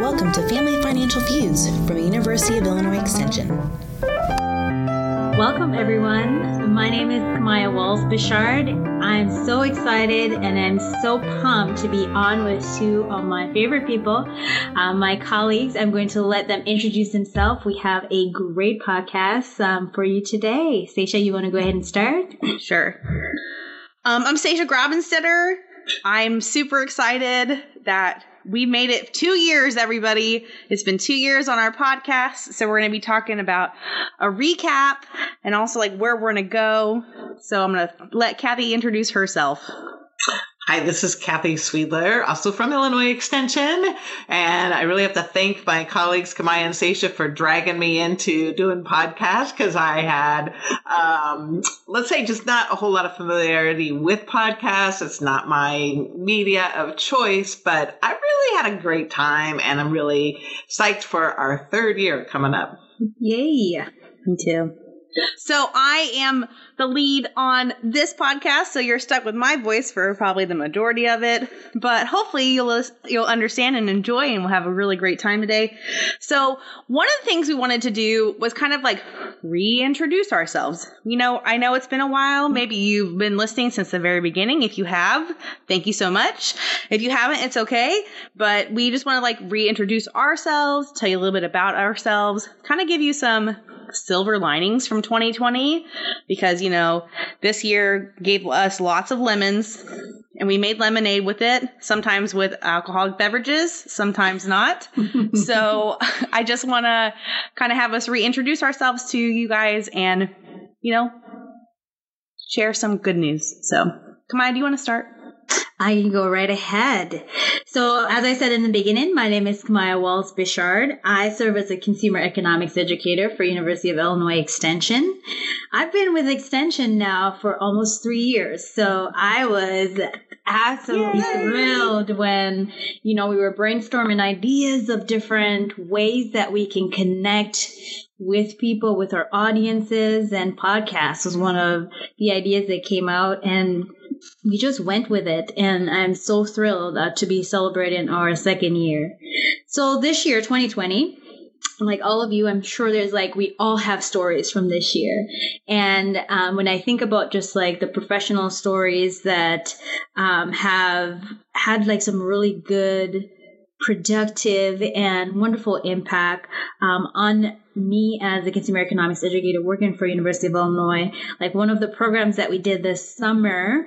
Welcome to Family Financial Views from the University of Illinois Extension. Welcome, everyone. My name is Camaya Wallace-Bechard. I'm so excited and I'm so pumped to be on with two of my favorite people, uh, my colleagues. I'm going to let them introduce themselves. We have a great podcast um, for you today. Sasha, you want to go ahead and start? Sure. Um, I'm Sasha Grabenstetter. I'm super excited that we made it two years, everybody. It's been two years on our podcast. So we're going to be talking about a recap and also like where we're going to go. So I'm going to let Kathy introduce herself. Hi, this is Kathy Sweedler, also from Illinois Extension. And I really have to thank my colleagues, Camaya and Sasha, for dragging me into doing podcasts because I had, um, let's say, just not a whole lot of familiarity with podcasts. It's not my media of choice, but I really had a great time and I'm really psyched for our third year coming up. Yay. Me too. So I am the lead on this podcast, so you're stuck with my voice for probably the majority of it. But hopefully you'll you'll understand and enjoy, and we'll have a really great time today. So one of the things we wanted to do was kind of like reintroduce ourselves. You know, I know it's been a while. Maybe you've been listening since the very beginning. If you have, thank you so much. If you haven't, it's okay. But we just want to like reintroduce ourselves, tell you a little bit about ourselves, kind of give you some silver linings from 2020 because, you know, this year gave us lots of lemons and we made lemonade with it, sometimes with alcoholic beverages, sometimes not. so I just want to kind of have us reintroduce ourselves to you guys and, you know, share some good news. So, Kamai, do you want to start? I can go right ahead. So, as I said in the beginning, my name is Camaya Wallace-Bechard. I serve as a consumer economics educator for University of Illinois Extension. I've been with Extension now for almost three years, so I was absolutely Yay! thrilled when you know we were brainstorming ideas of different ways that we can connect with people, with our audiences, and podcasts was one of the ideas that came out and we just went with it and i'm so thrilled uh, to be celebrating our second year so this year 2020 like all of you i'm sure there's like we all have stories from this year and um, when i think about just like the professional stories that um, have had like some really good productive and wonderful impact um, on me as a consumer economics educator working for University of Illinois. Like one of the programs that we did this summer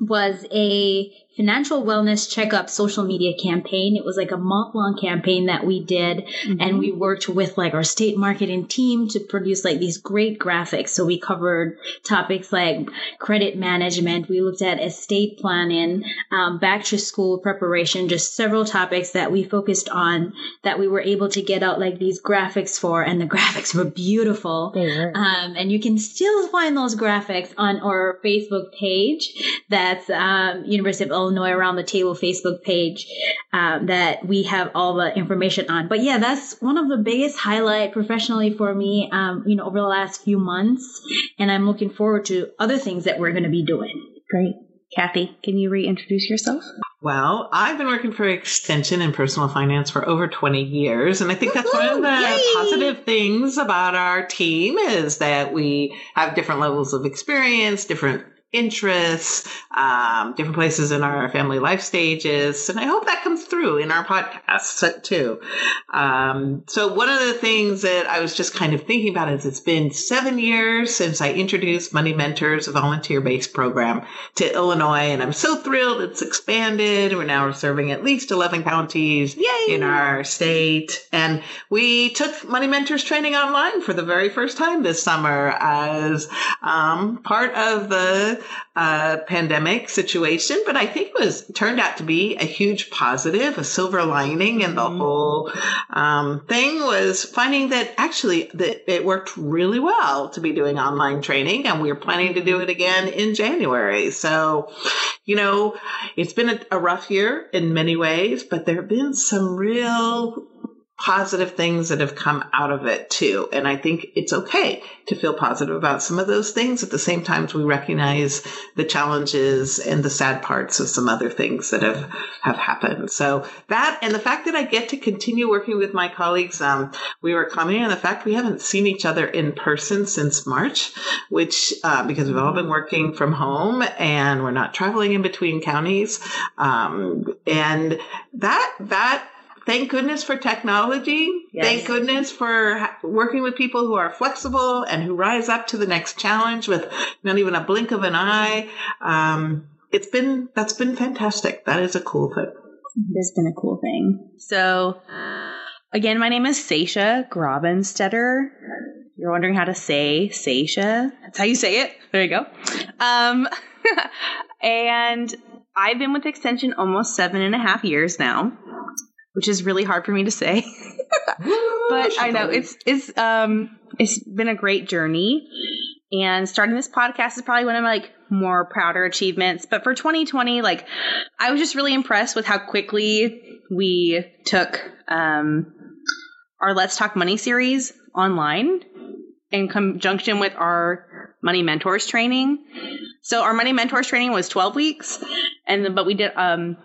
was a financial wellness checkup social media campaign. It was like a month long campaign that we did. Mm-hmm. And we worked with like our state marketing team to produce like these great graphics. So we covered topics like credit management. We looked at estate planning, um, back to school preparation, just several topics that we focused on that we were able to get out like these graphics for. And the graphics were beautiful. They were. Um, and you can still find those graphics on our Facebook page. That's um, University of Illinois Around the Table Facebook page um, that we have all the information on. But yeah, that's one of the biggest highlight professionally for me, um, you know, over the last few months. And I'm looking forward to other things that we're going to be doing. Great. Kathy, can you reintroduce yourself? Well, I've been working for Extension in personal finance for over 20 years. And I think that's one of the Yay! positive things about our team is that we have different levels of experience, different interests, um, different places in our family life stages. And I hope that comes through in our podcast too. Um, so one of the things that I was just kind of thinking about is it's been seven years since I introduced Money Mentors, a volunteer based program to Illinois. And I'm so thrilled it's expanded. We're now serving at least 11 counties Yay! in our state. And we took Money Mentors training online for the very first time this summer as um, part of the uh, pandemic situation, but I think it was turned out to be a huge positive, a silver lining in the mm-hmm. whole um, thing was finding that actually that it worked really well to be doing online training, and we are planning to do it again in January. So, you know, it's been a, a rough year in many ways, but there have been some real positive things that have come out of it too. And I think it's okay to feel positive about some of those things. At the same time, we recognize the challenges and the sad parts of some other things that have, have happened. So that and the fact that I get to continue working with my colleagues, um, we were commenting on the fact we haven't seen each other in person since March, which, uh, because we've all been working from home and we're not traveling in between counties. Um, and that, that thank goodness for technology. Yes. Thank goodness for working with people who are flexible and who rise up to the next challenge with not even a blink of an eye. Um, it's been that's been fantastic. That is a cool thing. It has been a cool thing. So, again, my name is Sasha Grabenstetter. You're wondering how to say Sasha. That's how you say it. There you go. Um, and I've been with Extension almost seven and a half years now which is really hard for me to say. but I know it's it's um it's been a great journey. And starting this podcast is probably one of my like more prouder achievements. But for 2020, like I was just really impressed with how quickly we took um our Let's Talk Money series online in conjunction with our Money Mentors training. So our Money Mentors training was 12 weeks, and then, but we did um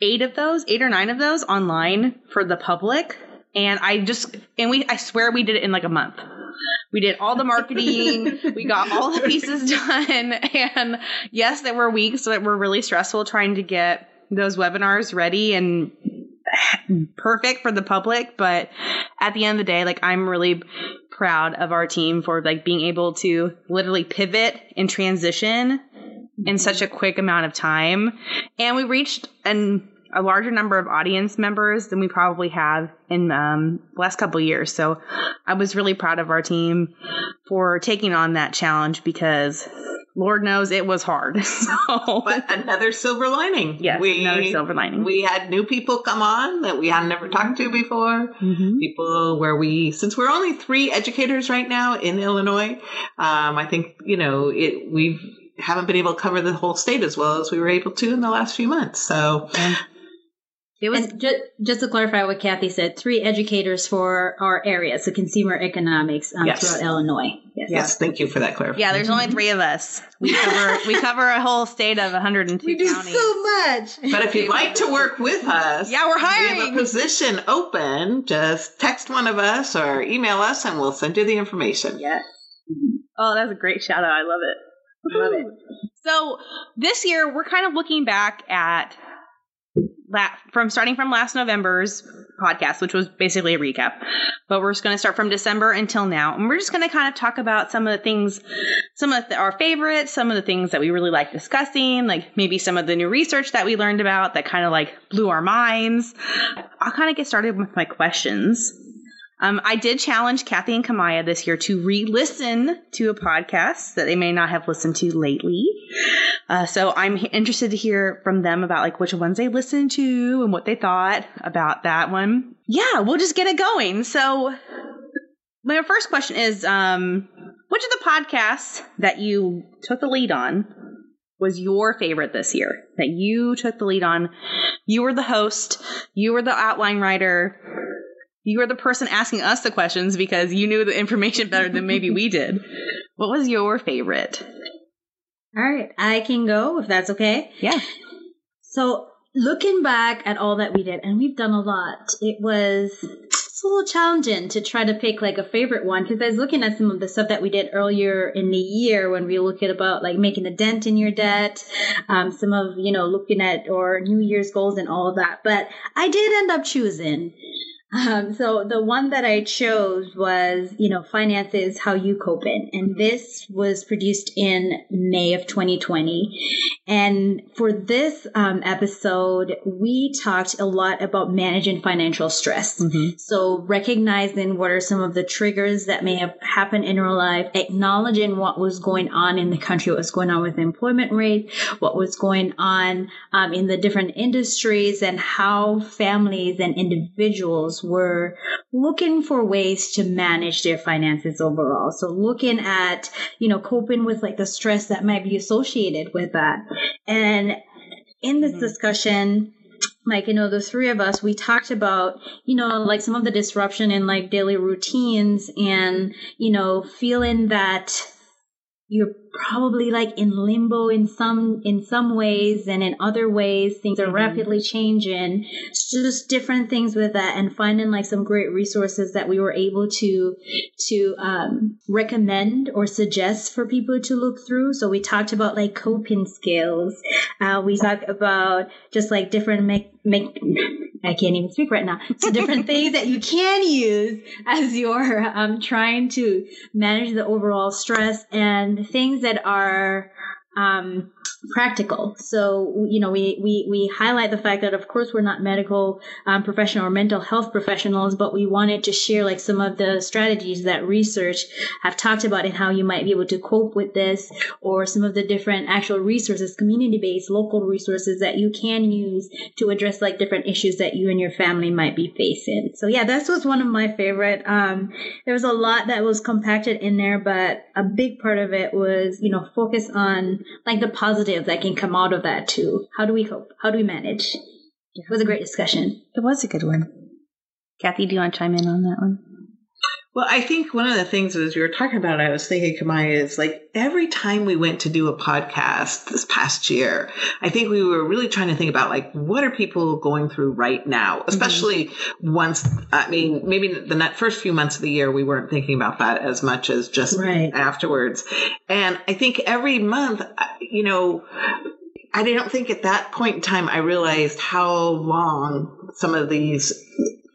eight of those, eight or nine of those online for the public. And I just, and we, I swear we did it in like a month. We did all the marketing. we got all the pieces done. And yes, there were weeks that were really stressful trying to get those webinars ready and perfect for the public. But at the end of the day, like I'm really proud of our team for like being able to literally pivot and transition in such a quick amount of time. And we reached an a larger number of audience members than we probably have in um, the last couple years. So I was really proud of our team for taking on that challenge because Lord knows it was hard. So. But another silver lining. Yes, we, another silver lining. We had new people come on that we had never talked to before. Mm-hmm. People where we, since we're only three educators right now in Illinois, um, I think you know it. We've haven't been able to cover the whole state as well as we were able to in the last few months. So. It was just, just to clarify what Kathy said, three educators for our area, so consumer economics um, yes. throughout Illinois. Yes. yes, thank you for that clarification. Yeah, there's only three of us. We cover we cover a whole state of 102 we do counties. so much. But if you'd like to work with us, yeah, we're hiring. We have a position open. Just text one of us or email us, and we'll send you the information. Yes. Oh, that's a great shout out. I love it. Love it. So this year we're kind of looking back at from starting from last November's podcast, which was basically a recap. But we're just going to start from December until now, and we're just going to kind of talk about some of the things, some of the, our favorites, some of the things that we really like discussing, like maybe some of the new research that we learned about that kind of like blew our minds. I'll kind of get started with my questions. Um, I did challenge Kathy and Camaya this year to re listen to a podcast that they may not have listened to lately. Uh, so I'm interested to hear from them about like which ones they listened to and what they thought about that one. Yeah, we'll just get it going. So my first question is um, which of the podcasts that you took the lead on was your favorite this year that you took the lead on? You were the host, you were the outline writer you were the person asking us the questions because you knew the information better than maybe we did. What was your favorite? All right, I can go if that's okay. Yeah. So, looking back at all that we did, and we've done a lot, it was it's a little challenging to try to pick like a favorite one because I was looking at some of the stuff that we did earlier in the year when we looked at about like making a dent in your debt, um, some of you know looking at or New Year's goals and all of that. But I did end up choosing um, so the one that I chose was, you know, finances, how you cope in. And this was produced in May of 2020. And for this um, episode, we talked a lot about managing financial stress. Mm-hmm. So recognizing what are some of the triggers that may have happened in our life, acknowledging what was going on in the country, what was going on with the employment rate, what was going on um, in the different industries, and how families and individuals were looking for ways to manage their finances overall. So looking at, you know, coping with like the stress that might be associated with that. And in this mm-hmm. discussion, like you know the three of us we talked about you know like some of the disruption in like daily routines and you know feeling that you're probably like in limbo in some in some ways and in other ways things are mm-hmm. rapidly changing it's just different things with that and finding like some great resources that we were able to to um, recommend or suggest for people to look through so we talked about like coping skills uh, we talked about just like different make make I can't even speak right now. So different things that you can use as you're um, trying to manage the overall stress and things that are um, practical. So, you know, we, we, we highlight the fact that, of course, we're not medical um, professional or mental health professionals, but we wanted to share like some of the strategies that research have talked about and how you might be able to cope with this or some of the different actual resources, community based, local resources that you can use to address like different issues that you and your family might be facing. So, yeah, that was one of my favorite. Um, there was a lot that was compacted in there, but a big part of it was, you know, focus on like the positive that can come out of that too. How do we cope? How do we manage? It was a great discussion. It was a good one. Kathy, do you want to chime in on that one? Well, I think one of the things as we were talking about, I was thinking, Camaya, is like every time we went to do a podcast this past year, I think we were really trying to think about like what are people going through right now, mm-hmm. especially mm-hmm. once. I mean, maybe the first few months of the year we weren't thinking about that as much as just right. afterwards. And I think every month, you know, I don't think at that point in time I realized how long some of these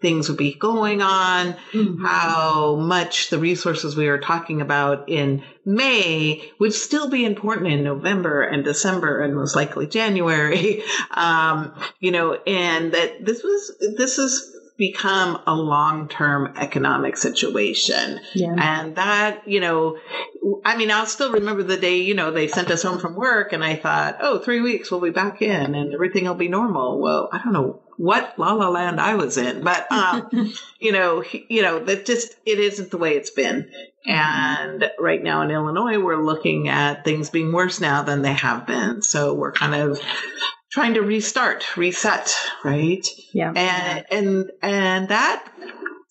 things would be going on, mm-hmm. how much the resources we were talking about in May would still be important in November and December and most likely January. Um, you know, and that this was, this is become a long-term economic situation. Yeah. And that, you know, I mean, I'll still remember the day, you know, they sent us home from work and I thought, oh, three weeks we'll be back in and everything will be normal. Well, I don't know what la la land I was in, but, um, you know, you know, that just, it isn't the way it's been. And right now in Illinois, we're looking at things being worse now than they have been. So we're kind of trying to restart, reset, right? Yeah. And, and, and that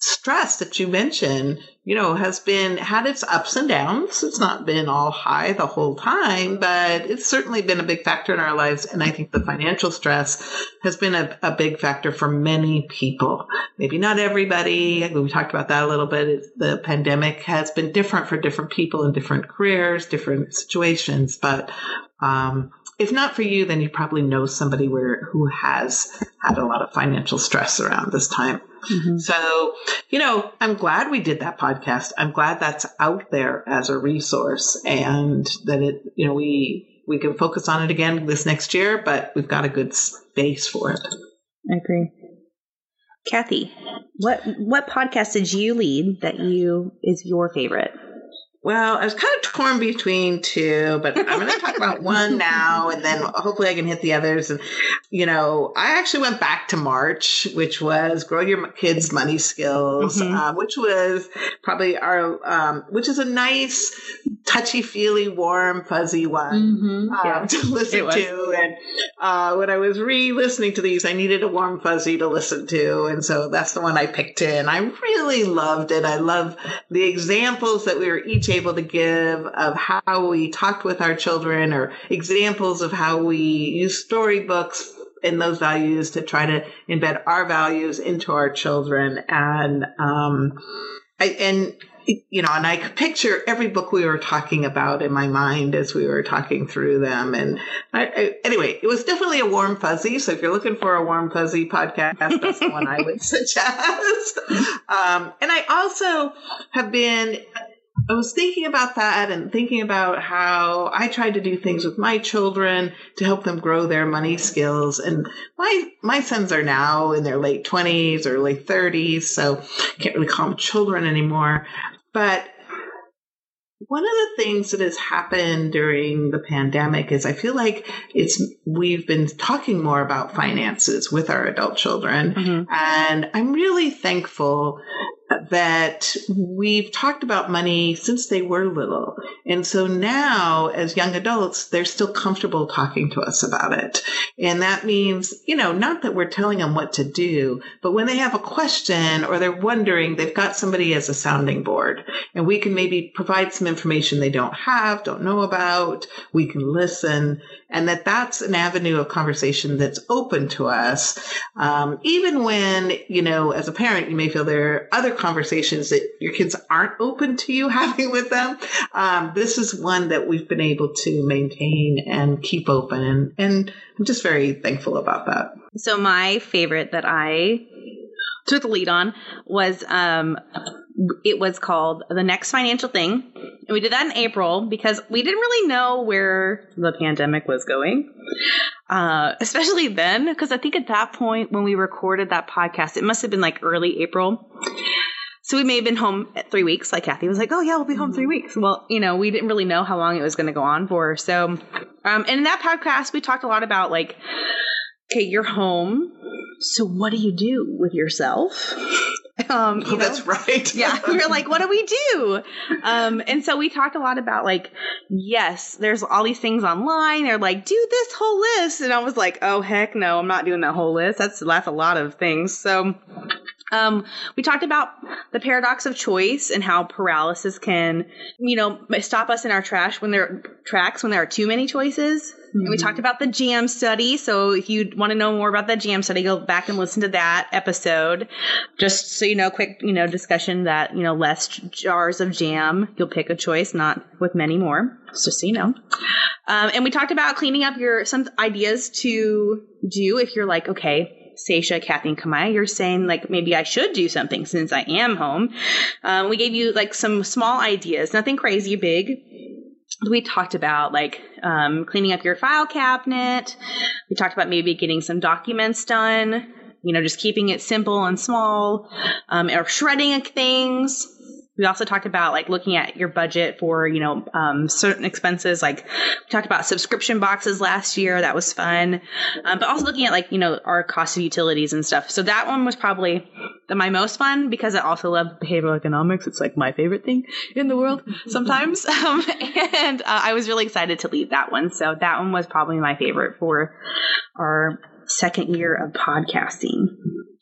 stress that you mentioned, you know, has been had its ups and downs. It's not been all high the whole time, but it's certainly been a big factor in our lives. And I think the financial stress has been a, a big factor for many people. Maybe not everybody. We talked about that a little bit. The pandemic has been different for different people in different careers, different situations, but um, if not for you, then you probably know somebody where who has had a lot of financial stress around this time. Mm-hmm. So, you know, I'm glad we did that podcast. I'm glad that's out there as a resource and that it, you know, we we can focus on it again this next year, but we've got a good space for it. I agree. Kathy, what what podcast did you lead that you is your favorite? Well, I was kind of torn between two, but I'm going to talk about one now, and then hopefully I can hit the others. And you know, I actually went back to March, which was grow your kids' money skills, mm-hmm. uh, which was probably our, um, which is a nice, touchy feely, warm, fuzzy one mm-hmm. um, yeah. to listen to. And uh, when I was re-listening to these, I needed a warm fuzzy to listen to, and so that's the one I picked. In I really loved it. I love the examples that we were each able to give of how we talked with our children or examples of how we use storybooks and those values to try to embed our values into our children and um I, and you know, and I could picture every book we were talking about in my mind as we were talking through them. And I, I, anyway, it was definitely a warm fuzzy. So if you're looking for a warm fuzzy podcast, that's the one I would suggest. Um, and I also have been I was thinking about that and thinking about how I tried to do things with my children to help them grow their money skills. And my my sons are now in their late twenties or late thirties, so I can't really call them children anymore. But one of the things that has happened during the pandemic is I feel like it's we've been talking more about finances with our adult children, mm-hmm. and I'm really thankful that we've talked about money since they were little. And so now, as young adults, they're still comfortable talking to us about it. And that means, you know, not that we're telling them what to do, but when they have a question or they're wondering, they've got somebody as a sounding board. And we can maybe provide some information they don't have, don't know about. We can listen and that that's an avenue of conversation that's open to us. Um, even when, you know, as a parent, you may feel there are other conversations that your kids aren't open to you having with them. Um, this is one that we've been able to maintain and keep open. And, and I'm just very thankful about that. So my favorite that I took the lead on was um, it was called the next financial thing. And we did that in april because we didn't really know where the pandemic was going. Uh, especially then because i think at that point when we recorded that podcast it must have been like early april. So we may have been home at three weeks like kathy was like oh yeah we'll be home three weeks. Well you know we didn't really know how long it was going to go on for. So um, and in that podcast we talked a lot about like okay you're home so what do you do with yourself um, oh, that's right. yeah, we were like, what do we do? Um, and so we talked a lot about like, yes, there's all these things online. They're like, do this whole list, and I was like, oh heck no, I'm not doing that whole list. That's that's a lot of things. So. Um, we talked about the paradox of choice and how paralysis can, you know, stop us in our trash when there tracks when there are too many choices. Mm-hmm. And we talked about the jam study. So if you want to know more about that jam study, go back and listen to that episode. Just so you know, quick, you know, discussion that, you know, less jars of jam. You'll pick a choice, not with many more. Just so you know. Um, and we talked about cleaning up your, some ideas to do if you're like, okay, Sasha, Kathy, and Camaya, you're saying like maybe I should do something since I am home. Um, we gave you like some small ideas, nothing crazy big, we talked about like um, cleaning up your file cabinet. We talked about maybe getting some documents done, you know, just keeping it simple and small, um, or shredding things. We also talked about like looking at your budget for, you know, um, certain expenses. Like we talked about subscription boxes last year. That was fun. Um, but also looking at like, you know, our cost of utilities and stuff. So that one was probably the, my most fun because I also love behavioral economics. It's like my favorite thing in the world sometimes. um, and uh, I was really excited to lead that one. So that one was probably my favorite for our second year of podcasting.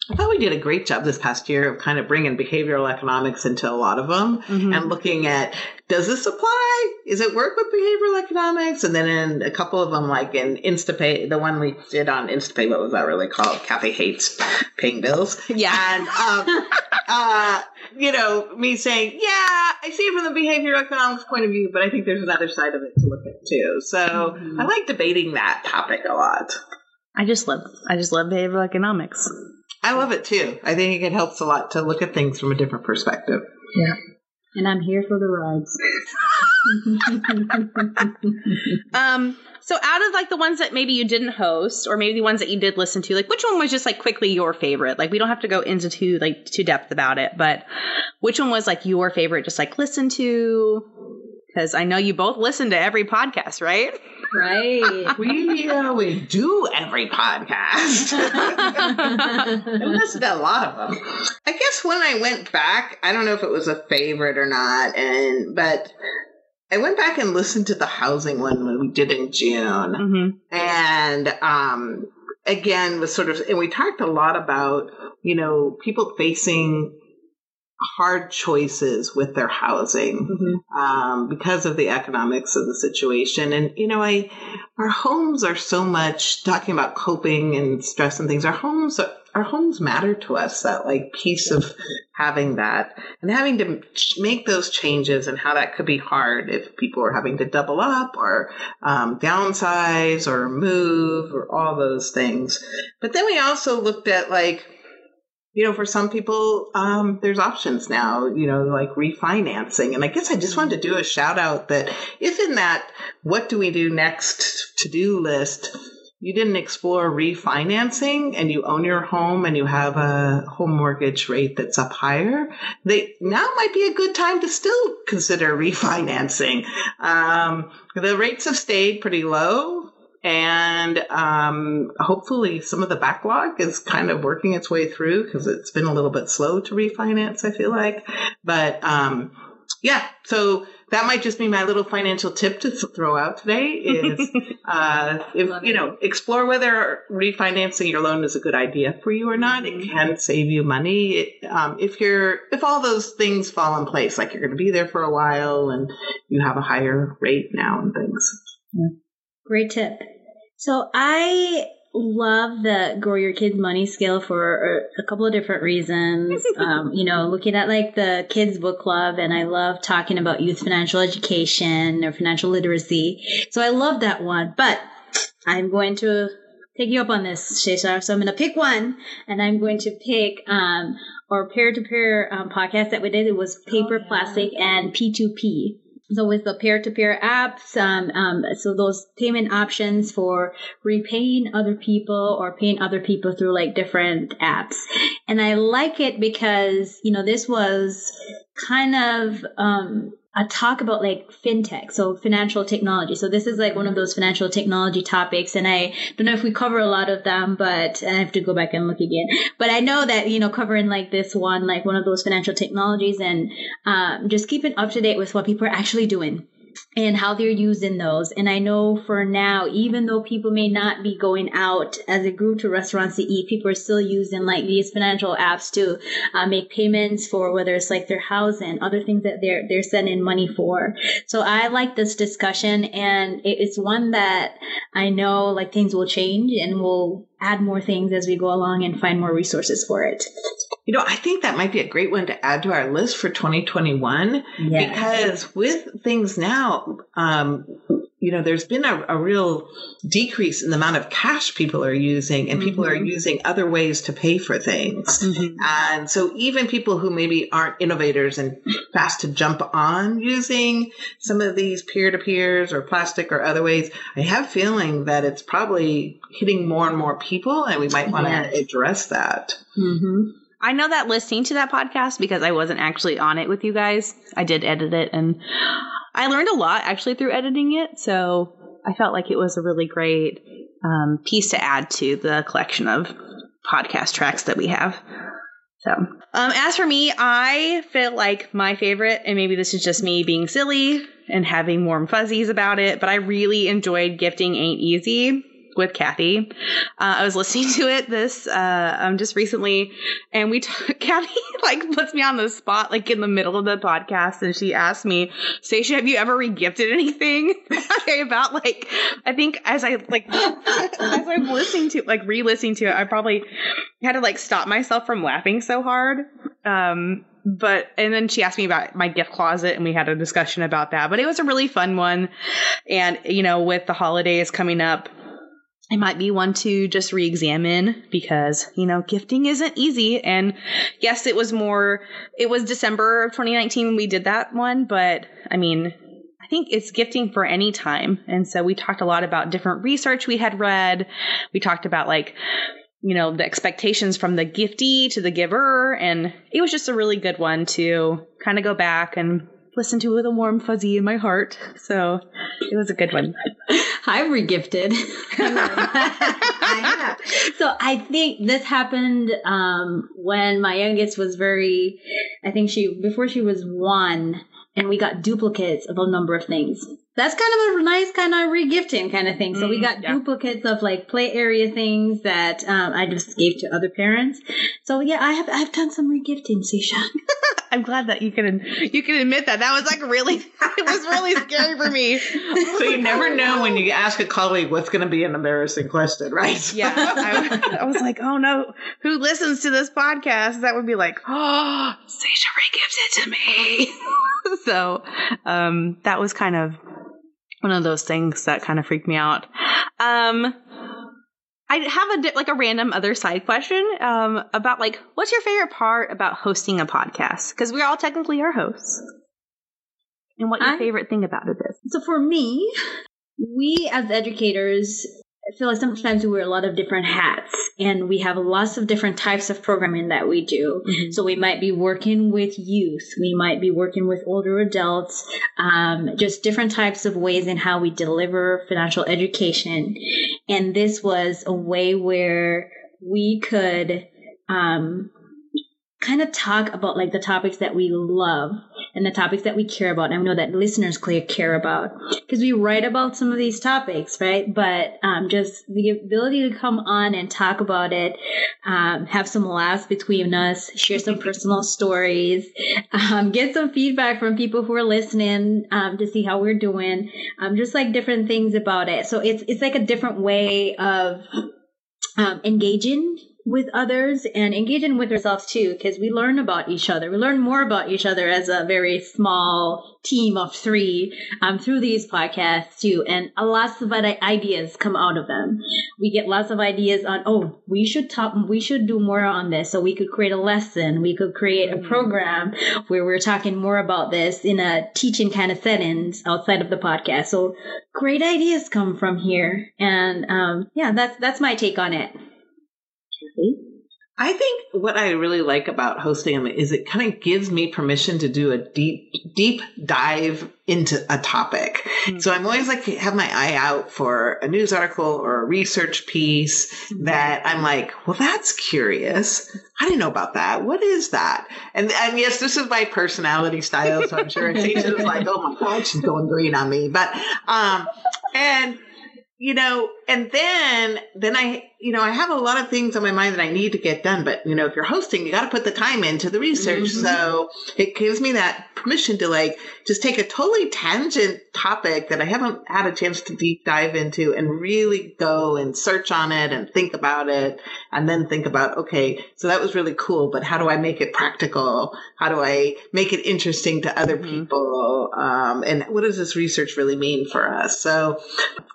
I thought we did a great job this past year of kind of bringing behavioral economics into a lot of them mm-hmm. and looking at does this apply? Is it work with behavioral economics? And then in a couple of them, like in Instapay, the one we did on Instapay, what was that really called? Kathy hates paying bills. Yeah. And, um, uh, you know, me saying, yeah, I see it from the behavioral economics point of view, but I think there's another side of it to look at too. So mm-hmm. I like debating that topic a lot. I just love, I just love behavioral economics. I love it too. I think it helps a lot to look at things from a different perspective. Yeah. And I'm here for the rides. um, so out of like the ones that maybe you didn't host, or maybe the ones that you did listen to, like which one was just like quickly your favorite? Like we don't have to go into too like too depth about it, but which one was like your favorite? Just like listen to, because I know you both listen to every podcast, right? Right. we uh, we do every podcast. I listened to a lot of them. I guess when I went back, I don't know if it was a favorite or not, and but I went back and listened to the housing one when we did in June, mm-hmm. and um, again was sort of, and we talked a lot about you know people facing hard choices with their housing mm-hmm. um, because of the economics of the situation. And you know, I our homes are so much talking about coping and stress and things. Our homes are, our homes matter to us. That like piece of having that and having to make those changes and how that could be hard if people are having to double up or um, downsize or move or all those things. But then we also looked at like you know, for some people, um, there's options now, you know, like refinancing. And I guess I just wanted to do a shout out that if in that what do we do next to do list, you didn't explore refinancing and you own your home and you have a home mortgage rate that's up higher, they now might be a good time to still consider refinancing. Um, the rates have stayed pretty low and um, hopefully some of the backlog is kind of working its way through because it's been a little bit slow to refinance. I feel like, but um, yeah, so that might just be my little financial tip to throw out today is uh, if you know explore whether refinancing your loan is a good idea for you or not it Mm-hmm. can save you money it, um, if you're if all those things fall in place like you're going to be there for a while and you have a higher rate now and things Great tip. So I love the grow your kids money skill for a couple of different reasons. um, you know, looking at like the kids book club and I love talking about youth financial education or financial literacy. So I love that one, but I'm going to take you up on this, Sasha. So I'm going to pick one and I'm going to pick, um, our peer-to-peer um, podcast that we did. It was paper, plastic, and P2P. So with the peer-to-peer apps, um, um, so those payment options for repaying other people or paying other people through like different apps, and I like it because you know this was kind of um, a talk about like fintech, so financial technology. So this is like one of those financial technology topics, and I don't know if we cover a lot of them, but I have to go back and look again. But I know that you know covering like this one, like one of those financial technologies, and um, just keeping up to date with what people are actually doing and how they're using those. And I know for now, even though people may not be going out as a group to restaurants to eat, people are still using like these financial apps to uh, make payments for whether it's like their housing, other things that they're they're sending money for. So I like this discussion, and it's one that I know like things will change, and we'll add more things as we go along and find more resources for it. You know i think that might be a great one to add to our list for 2021 Yes. because with things now um, you know there's been a, a real decrease in the amount of cash people are using and people are using other ways to pay for things and so even people who maybe aren't innovators and fast to jump on using some of these peer-to-peers or plastic or other ways i have a feeling that it's probably hitting more and more people and we might want Yes. to address that Mm-hmm. I know that listening to that podcast because I wasn't actually on it with you guys. I did edit it and I learned a lot actually through editing it. So I felt like it was a really great um, piece to add to the collection of podcast tracks that we have. So, um, as for me, I feel like my favorite, and maybe this is just me being silly and having warm fuzzies about it, but I really enjoyed Gifting Ain't Easy with Kathy. Uh, I was listening to it this uh, um, just recently, and we t- Kathy like puts me on the spot like in the middle of the podcast, and she asked me, "Sasha, have you ever regifted anything?" about like I think as I like as I'm listening to like re-listening to it, I probably had to like stop myself from laughing so hard. Um, but and then she asked me about my gift closet and we had a discussion about that. But it was a really fun one. And you know, with the holidays coming up, it might be one to just re-examine because you know gifting isn't easy. And yes it was more it was december of 2019 when we did that one but i mean i think it's gifting for any time. And so we talked a lot about different research we had read. We talked about like you know the expectations from the giftee to the giver. And it was just a really good one to kind of go back and listen to with a warm fuzzy in my heart so it was a good one I'm regifted. I. So I think this happened um, when my youngest was very, I think she, before she was one, and we got duplicates of a number of things. That's kind of a nice kind of regifting kind of thing. So we Mm, got yeah. duplicates of like play area things that um, I just gave to other parents. So yeah, I have I've done some regifting, Sasha. I'm glad that you can you can admit that. That was like really it was really scary for me. So you never know when you ask a colleague what's going to be an embarrassing question, right? Yeah, I, I was like, oh no, who listens to this podcast? That would be like, oh, Sasha re-gives it to me. so, um, that was kind of one of those things that kind of freaked me out. Um, I have a di- like a random other side question um, about like what's your favorite part about hosting a podcast? Because we're all technically are hosts. And what your I- favorite thing about it is? So for me, we as educators I feel like sometimes we wear a lot of different hats and we have lots of different types of programming that we do. Mm-hmm. So we might be working with youth, we might be working with older adults, um, just different types of ways in how we deliver financial education. And this was a way where we could um, kind of talk about like the topics that we love and the topics that we care about. And I know that listeners clearly care about because we write about some of these topics, right? But um, just the ability to come on and talk about it, um, have some laughs between us, share some personal stories, um, get some feedback from people who are listening um, to see how we're doing, um, just like different things about it. So it's it's like a different way of um, engaging with others and engaging with ourselves too, because we learn about each other. We learn more about each other as a very small team of three um, through these podcasts too, and a lots of ideas come out of them. We get lots of ideas on, oh, we should talk, we should do more on this. So we could create a lesson, we could create a program where we're talking more about this in a teaching kind of settings outside of the podcast. So great ideas come from here, and um, yeah, that's that's my take on it. I think what I really like about hosting them is it kind of gives me permission to do a deep, deep dive into a topic. Mm-hmm. So I'm always like have my eye out for a news article or a research piece Mm-hmm. that I'm like, well, that's curious. I didn't know about that. What is that? And and yes, this is my personality style, so I'm sure it's like, oh my god, she's going green on me. But um, and you know, and then then I you know I have a lot of things on my mind that I need to get done. But you know, if you're hosting, you got to put the time into the research. So it gives me that permission to like just take a totally tangent topic that I haven't had a chance to deep dive into and really go and search on it and think about it and then think about okay, so that was really cool, but how do I make it practical? How do I make it interesting to other people? Um, and what does this research really mean for us? So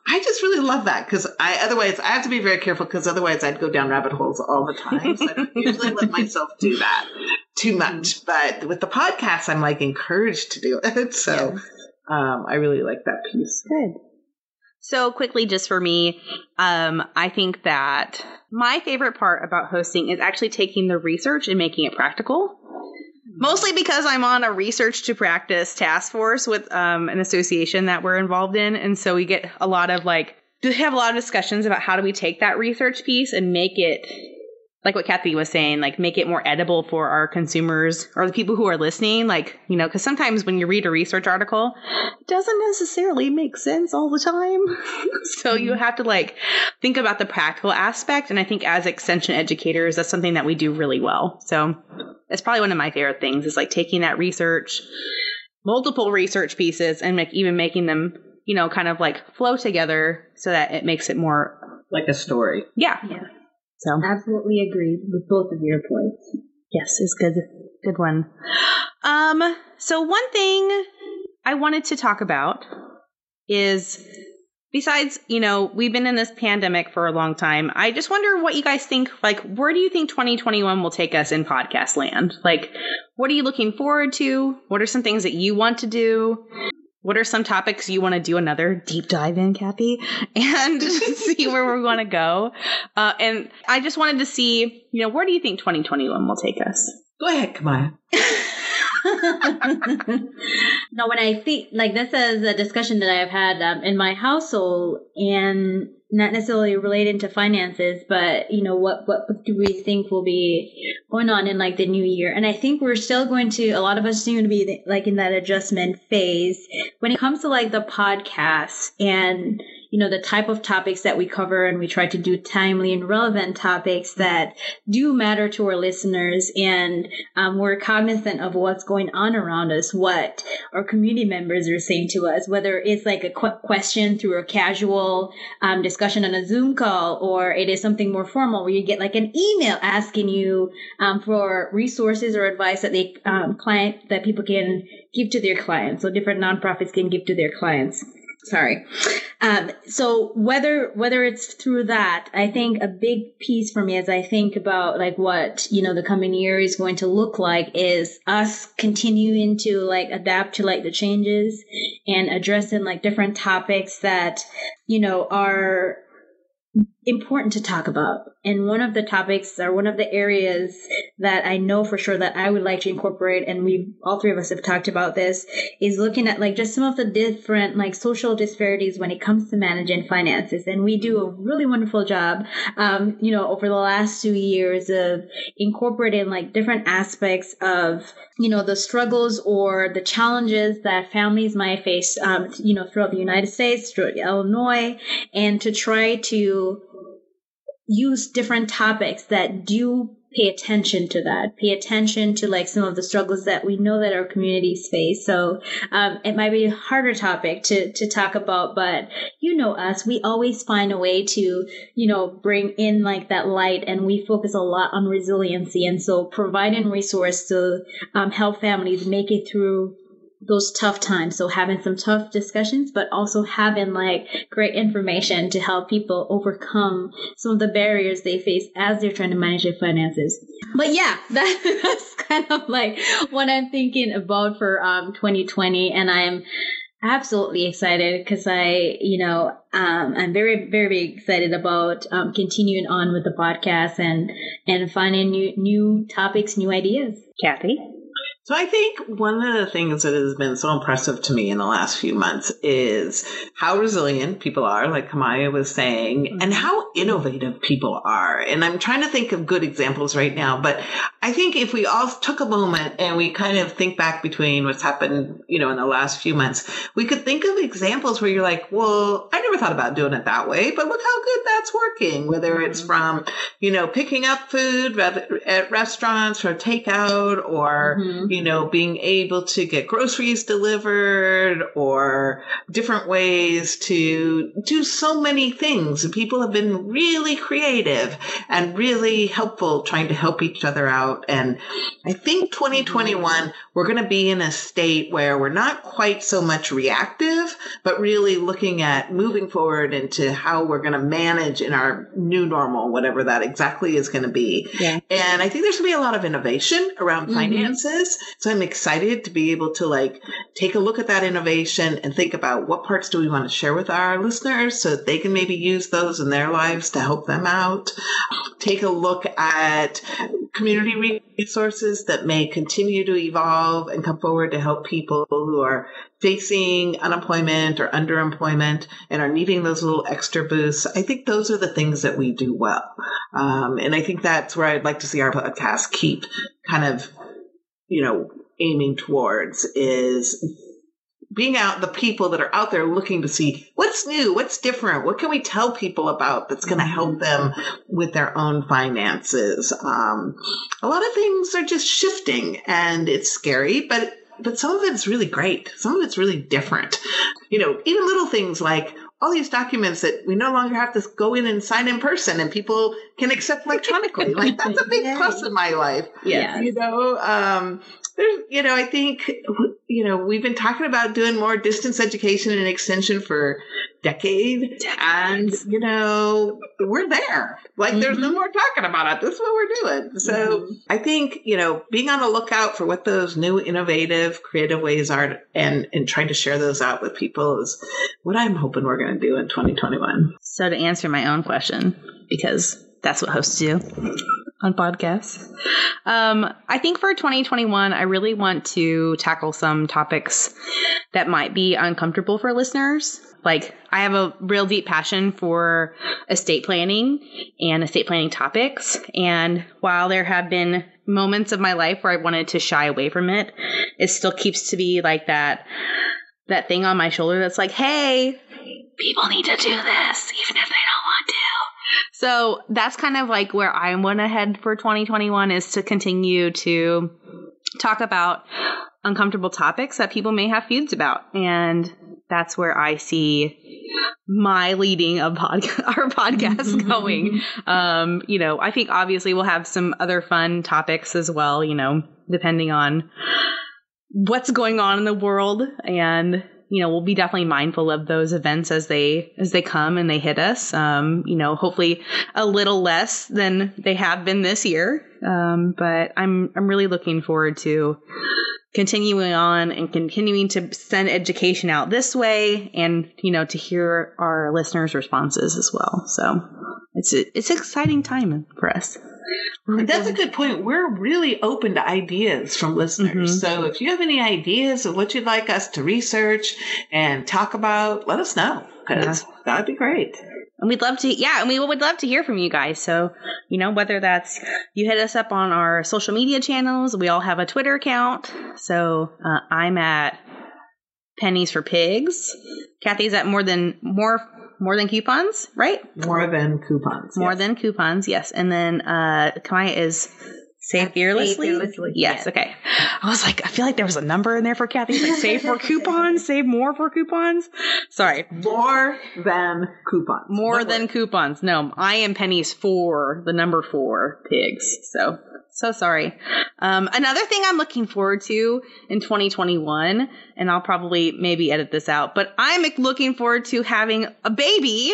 I just really love that because I otherwise I have to be very careful because otherwise I'd go down rabbit holes all the time. So I don't usually let myself do that too much. But with the podcast, I'm like encouraged to do it. So um, I really like that piece. Good. So quickly, just for me, um, I think that my favorite part about hosting is actually taking the research and making it practical. Mostly because I'm on a research to practice task force with um, an association that we're involved in, and so we get a lot of like to have a lot of discussions about how do we take that research piece and make it like what Kathy was saying, like make it more edible for our consumers or the people who are listening. Like, you know, because sometimes when you read a research article, it doesn't necessarily make sense all the time. so you have to like think about the practical aspect. And I think as extension educators, that's something that we do really well. So it's probably one of my favorite things is like taking that research, multiple research pieces, and like even making them, you know, kind of like flow together so that it makes it more, Like a story. yeah. Yeah, So absolutely agree with both of your points. Yes, is good. Good one. Um, so one thing I wanted to talk about is besides, you know, we've been in this pandemic for a long time. I just wonder what you guys think, like, where do you think 2021 will take us in podcast land? Like, what are you looking forward to? What are some things that you want to do? What are some topics you want to do another deep dive in, Kathy, and see where we want to go? Uh, and I just wanted to see, you know, where do you think 2021 will take us? Go ahead, Camaya. no, when I think like this is a discussion that I've had um, in my household, and not necessarily related to finances, but you know what what do we think will be going on in like the new year? And I think we're still going to. A lot of us seem to be like in that adjustment phase when it comes to like the podcast and you know, the type of topics that we cover and we try to do timely and relevant topics that do matter to our listeners. And um, we're cognizant of what's going on around us, what our community members are saying to us, whether it's like a qu- question through a casual um, discussion on a Zoom call or it is something more formal where you get like an email asking you um, for resources or advice that they um, client that people can give to their clients. So different nonprofits can give to their clients sorry. Um, so whether whether it's through that i think a big piece for me as i think about like what you know the coming year is going to look like is us continuing to like adapt to like the changes and addressing like different topics that you know are important to talk about. And one of the topics or one of the areas that I know for sure that I would like to incorporate, and we all three of us have talked about this, is looking at like just some of the different like social disparities when it comes to managing finances. And we do a really wonderful job, um, you know, over the last two years of incorporating like different aspects of, you know, the struggles or the challenges that families might face, um, you know, throughout the United States, throughout Illinois, and to try to use different topics that do pay attention to that pay attention to like some of the struggles that we know that our communities face. So um, it might be a harder topic to to talk about but you know us we always find a way to you know bring in like that light and we focus a lot on resiliency. And so providing resource to um, help families make it through those tough times. So having some tough discussions, but also having like great information to help people overcome some of the barriers they face as they're trying to manage their finances. But yeah, that, that's kind of like what I'm thinking about for um, 2020. And I am absolutely excited because I, you know, um, I'm very, very excited about um, continuing on with the podcast and and finding new new topics, new ideas. Kathy. So I think one of the things that has been so impressive to me in the last few months is how resilient people are, like Camaya was saying, mm-hmm. and how innovative people are. And I'm trying to think of good examples right now, but I think if we all took a moment and we kind of think back between what's happened, you know, in the last few months, we could think of examples where you're like, well, I never thought about doing it that way, but look how good that's working, whether it's mm-hmm. from, you know, picking up food at restaurants or takeout or, mm-hmm you know, being able to get groceries delivered or different ways to do so many things. And people have been really creative and really helpful trying to help each other out. And I think 2021, we're going to be in a state where we're not quite so much reactive, but really looking at moving forward into how we're going to manage in our new normal, whatever that exactly is going to be. Yeah. And I think there's going to be a lot of innovation around mm-hmm. finances. So I'm excited to be able to like take a look at that innovation and think about what parts do we want to share with our listeners so that they can maybe use those in their lives to help them out. Take a look at community resources that may continue to evolve and come forward to help people who are facing unemployment or underemployment and are needing those little extra boosts. I think those are the things that we do well. Um, and I think that's where I'd like to see our podcast keep kind of you know, aiming towards is being out the people that are out there looking to see what's new, what's different, what can we tell people about that's going to help them with their own finances. Um, a lot of things are just shifting and it's scary, but but some of it's really great. Some of it's really different. You know, even little things like all these documents that we no longer have to go in and sign in person and people can accept electronically. like that's a big plus in my life. Yeah. You know, um, there's, you know, I think, you know, we've been talking about doing more distance education and extension for decade and you know we're there like mm-hmm. there's no mm-hmm. more talking about it this is what we're doing so mm-hmm. i think you know being on the lookout for what those new innovative creative ways are and and trying to share those out with people is what i'm hoping we're going to do in 2021 so to answer my own question because that's what hosts do on podcasts. Um, I think for 2021, I really want to tackle some topics that might be uncomfortable for listeners. Like, I have a real deep passion for estate planning and estate planning topics. And while there have been moments of my life where I wanted to shy away from it, it still keeps to be like that that thing on my shoulder that's like, hey, people need to do this, even if they don't. So that's kind of like where I want to head for 2021 is to continue to talk about uncomfortable topics that people may have feuds about. And that's where I see my leading of pod- our podcast going. Um, you know, I think obviously we'll have some other fun topics as well, you know, depending on what's going on in the world and you know, we'll be definitely mindful of those events as they as they come and they hit us. Um, you know, hopefully a little less than they have been this year. Um, but I'm I'm really looking forward to continuing on and continuing to send education out this way and you know to hear our listeners responses as well so it's a, it's an exciting time for us. That's a good point. We're really open to ideas from listeners. Mhm. So if you have any ideas of what you'd like us to research and talk about, let us know because that'd be great. And we'd love to, yeah, and we would love to hear from you guys. So, you know, whether that's you hit us up on our social media channels, we all have a Twitter account. So uh, I'm at Pennies for Pigs. Kathy's at more than more more than coupons, right? More than coupons. More yes. than coupons, yes. And then uh Camaya is Save fearlessly. Fearlessly, Yes, yes. okay. I was like, I feel like there was a number in there for Kathy. Like save for coupons, save more for coupons. Sorry, more than coupons. more No than coupons. No, I am pennies for the number four pigs. So, so sorry. Um, another thing I'm looking forward to in 2021, and I'll probably maybe edit this out, but I'm looking forward to having a baby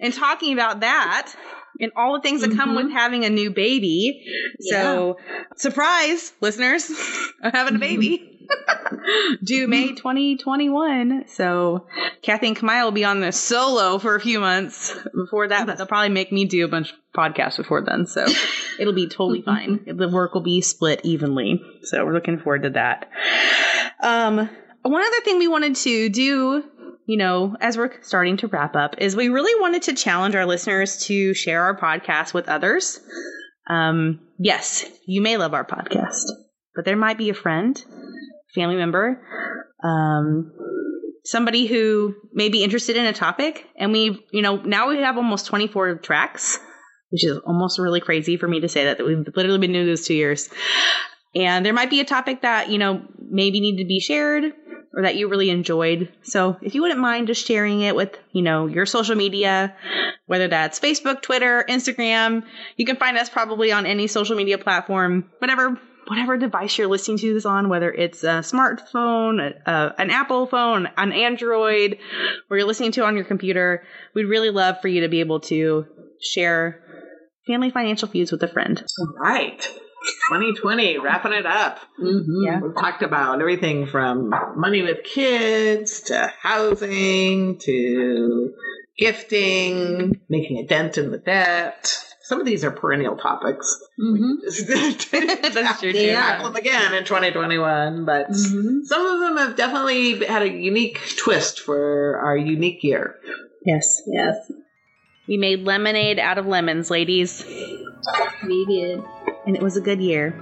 and talking about that and all the things that come with mm-hmm. having a new baby. So, surprise, listeners, I'm having a mm-hmm. baby. Due May 2021. So Kathy and Camaya will be on this solo for a few months. Before that, they'll probably make me do a bunch of podcasts before then. So it'll be totally mm-hmm. fine. The work will be split evenly. So we're looking forward to that. Um, one other thing we wanted to do, you know, as we're starting to wrap up, is we really wanted to challenge our listeners to share our podcast with others. Um, yes, you may love our podcast, but there might be a friend, family member, um, somebody who may be interested in a topic. And we, you know, now we have almost 24 tracks, which is almost really crazy for me to say that, that we've literally been doing this two years. And there might be a topic that, you know, maybe need to be shared or that you really enjoyed. So if you wouldn't mind just sharing it with, you know, your social media, whether that's Facebook, Twitter, Instagram, you can find us probably on any social media platform, whatever whatever device you're listening to this on, whether it's a smartphone, an Apple phone, an Android, or you're listening to on your computer, we'd really love for you to be able to share family financial feuds with a friend. All right. 2020, wrapping it up. Mm-hmm. Yeah. We've talked about everything from money with kids to housing to gifting, making a dent in the debt. Some of these are perennial topics. Mm-hmm. That's true, too. They are. Tackle them again in 2021, but Mm-hmm. some of them have definitely had a unique twist for our unique year. Yes. Yes, We made lemonade out of lemons, ladies, we did. And it was a good year.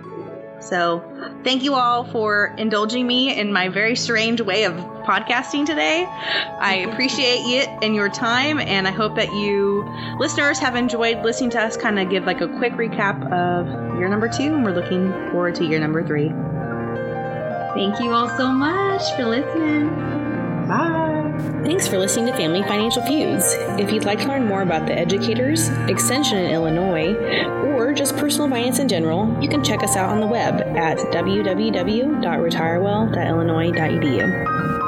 So, thank you all for indulging me in my very strange way of podcasting today. I appreciate it and your time, and I hope that you listeners have enjoyed listening to us kind of give like a quick recap of year number two, and we're looking forward to year number three. Thank you all so much for listening. Bye. Thanks for listening to Family Financial Feuds. If you'd like to learn more about the educators, extension in Illinois, or just personal finance in general, you can check us out on the web at www.retirewell.illinois.edu.